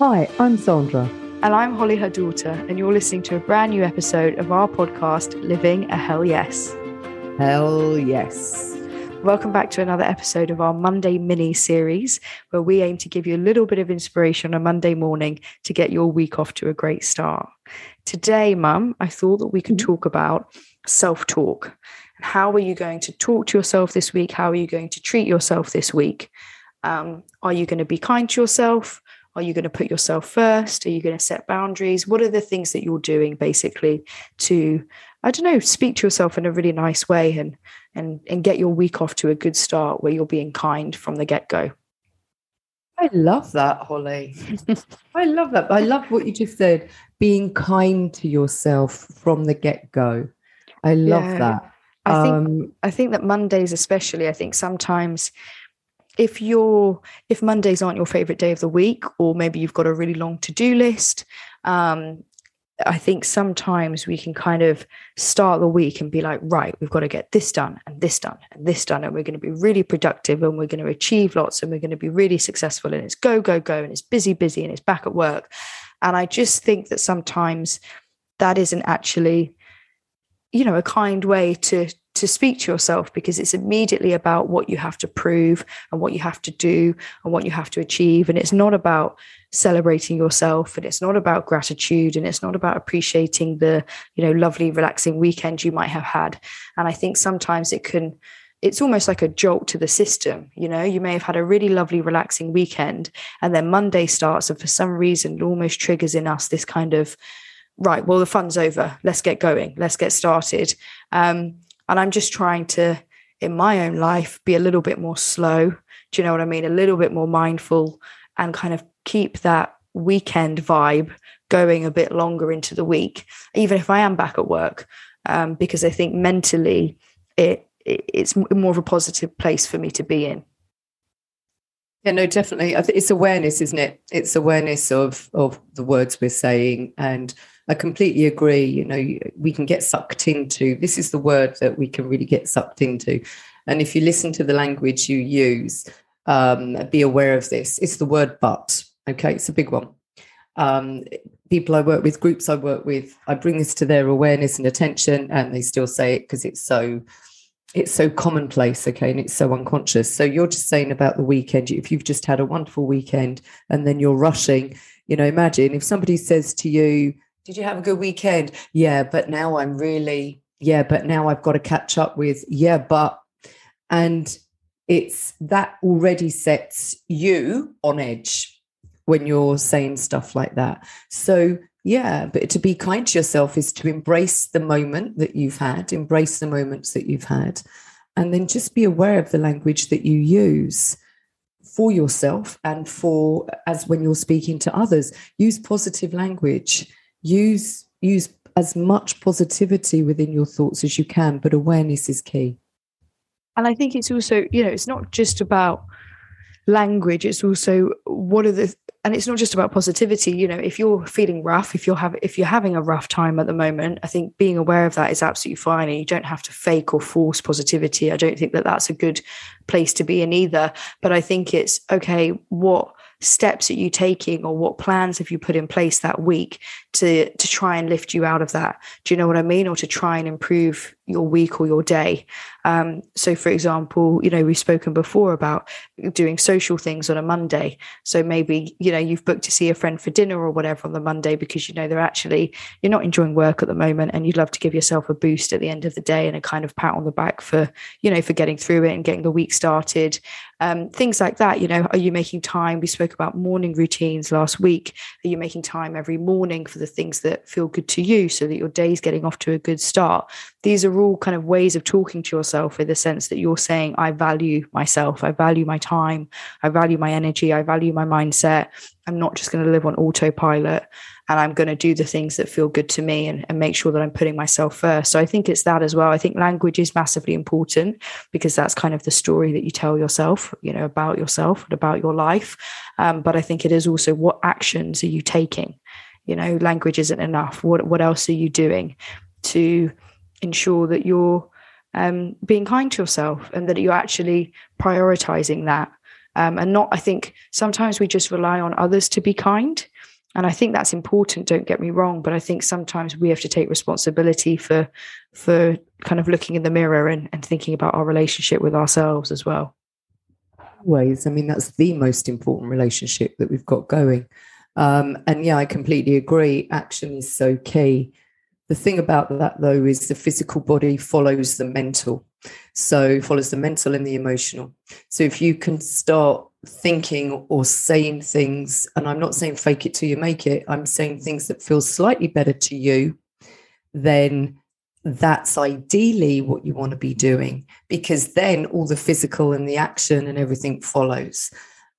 Hi, I'm Sandra. And I'm Holly, her daughter, and you're listening to a brand new episode of our podcast, Living a Hell Yes. Hell yes. Welcome back to another episode of our Monday mini series, where we aim to give you a little bit of inspiration on a Monday morning to get your week off to a great start. Today, Mum, I thought that we could mm-hmm. talk about self talk. How are you going to talk to yourself this week? How are you going to treat yourself this week? Um, are you going to be kind to yourself? Are you going to put yourself first? Are you going to set boundaries? What are the things that you're doing basically to, I don't know, speak to yourself in a really nice way and and and get your week off to a good start where you're being kind from the get go? I love that, Holly. I love that. I love what you just said. Being kind to yourself from the get go. I love yeah. that. I think um, I think that Mondays, especially, I think sometimes if you're if mondays aren't your favorite day of the week or maybe you've got a really long to-do list um, i think sometimes we can kind of start the week and be like right we've got to get this done and this done and this done and we're going to be really productive and we're going to achieve lots and we're going to be really successful and it's go go go and it's busy busy and it's back at work. And i just think that sometimes that isn't actually you know a kind way to to speak to yourself because it's immediately about what you have to prove and what you have to do and what you have to achieve. And it's not about celebrating yourself and it's not about gratitude and it's not about appreciating the, you know, lovely, relaxing weekend you might have had. And I think sometimes it can, it's almost like a jolt to the system. You know, you may have had a really lovely, relaxing weekend, and then Monday starts, and for some reason, it almost triggers in us this kind of, right, well, the fun's over. Let's get going. Let's get started. Um, and I'm just trying to, in my own life, be a little bit more slow. Do you know what I mean? A little bit more mindful and kind of keep that weekend vibe going a bit longer into the week, even if I am back at work, um, because I think mentally it, it, it's more of a positive place for me to be in. Yeah, no, definitely. It's awareness, isn't it? It's awareness of of the words we're saying and I completely agree. You know, we can get sucked into this is the word that we can really get sucked into. And if you listen to the language you use, um, be aware of this. It's the word but. Okay, it's a big one. Um, people I work with, groups I work with, I bring this to their awareness and attention, and they still say it because it's so it's so commonplace, okay, and it's so unconscious. So you're just saying about the weekend. If you've just had a wonderful weekend and then you're rushing, you know, imagine if somebody says to you, did you have a good weekend? Yeah, but now I'm really, yeah, but now I've got to catch up with, yeah, but, and it's that already sets you on edge when you're saying stuff like that. So, yeah, but to be kind to yourself is to embrace the moment that you've had, embrace the moments that you've had, and then just be aware of the language that you use for yourself and for as when you're speaking to others. Use positive language use use as much positivity within your thoughts as you can but awareness is key. And i think it's also you know it's not just about language it's also what are the and it's not just about positivity you know if you're feeling rough if you're having if you're having a rough time at the moment i think being aware of that is absolutely fine and you don't have to fake or force positivity i don't think that that's a good place to be in either but i think it's okay what steps are you taking or what plans have you put in place that week to to try and lift you out of that? Do you know what i mean? Or to try and improve your week or your day. Um, so for example you know we've spoken before about doing social things on a monday. So maybe you know you've booked to see a friend for dinner or whatever on the monday because you know they're actually you're not enjoying work at the moment and you'd love to give yourself a boost at the end of the day and a kind of pat on the back for you know for getting through it and getting the week started. Um, things like that you know are you making time? We spoke about morning routines last week. Are you making time every morning for the things that feel good to you so that your day's getting off to a good start? These are all kind of ways of talking to yourself in the sense that you're saying i value myself. I value my time. I value my energy. I value my mindset. I'm not just going to live on autopilot and i'm going to do the things that feel good to me and, and make sure that i'm putting myself first. So i think it's that as well. I think language is massively important because that's kind of the story that you tell yourself you know about yourself and about your life. Um, but i think it is also what actions are you taking? You know language isn't enough. What what else are you doing to ensure that you're um, being kind to yourself and that you're actually prioritizing that. Um, and not i think sometimes we just rely on others to be kind. And i think that's important don't get me wrong but i think sometimes we have to take responsibility for for kind of looking in the mirror and, and thinking about our relationship with ourselves as well. Ways i mean that's the most important relationship that we've got going. Um, and yeah i completely agree. Action is so key the thing about that though is the physical body follows the mental so follows the mental and the emotional so if you can start thinking or saying things, and I'm not saying fake it till you make it, I'm saying things that feel slightly better to you, then that's ideally what you want to be doing because then all the physical and the action and everything follows.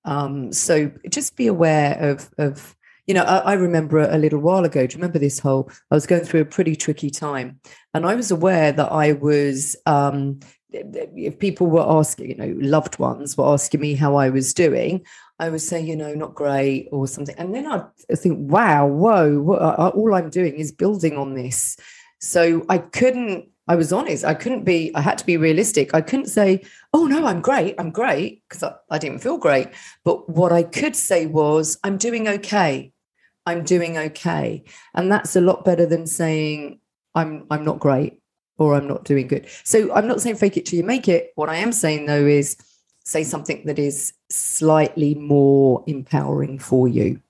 Um, so just be aware of, of you know, I, I, remember a little while ago. Do you remember this whole? I was going through a pretty tricky time, and I was aware that I was um, if people were asking, you know, loved ones were asking me how I was doing, I would say, you know, not great or something. And then I'd think, wow, whoa, what, all I'm doing is building on this. So I couldn't, I was honest, I couldn't be, I had to be realistic. I couldn't say, oh no, I'm great, I'm great, because I, I didn't feel great. But what I could say was, I'm doing okay. I'm doing okay. And that's a lot better than saying, I'm I'm not great or I'm not doing good. So I'm not saying fake it till you make it. What I am saying though is say something that is slightly more empowering for you.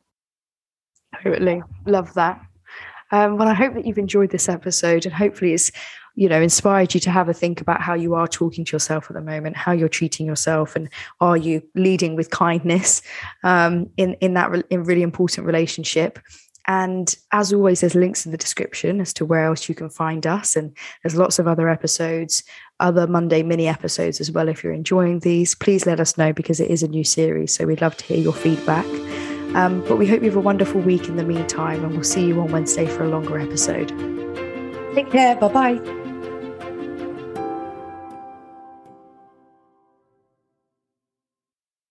Totally. Love that. Um, well, I hope that you've enjoyed this episode and hopefully it's, you know, inspired you to have a think about how you are talking to yourself at the moment, how you're treating yourself, and are you leading with kindness um, in in that re- in really important relationship. And as always, there's links in the description as to where else you can find us. And there's lots of other episodes, other Monday mini episodes as well. If you're enjoying these, please let us know because it is a new series. So we'd love to hear your feedback. Um, but we hope you have a wonderful week in the meantime, and we'll see you on Wednesday for a longer episode. Take care. Bye bye.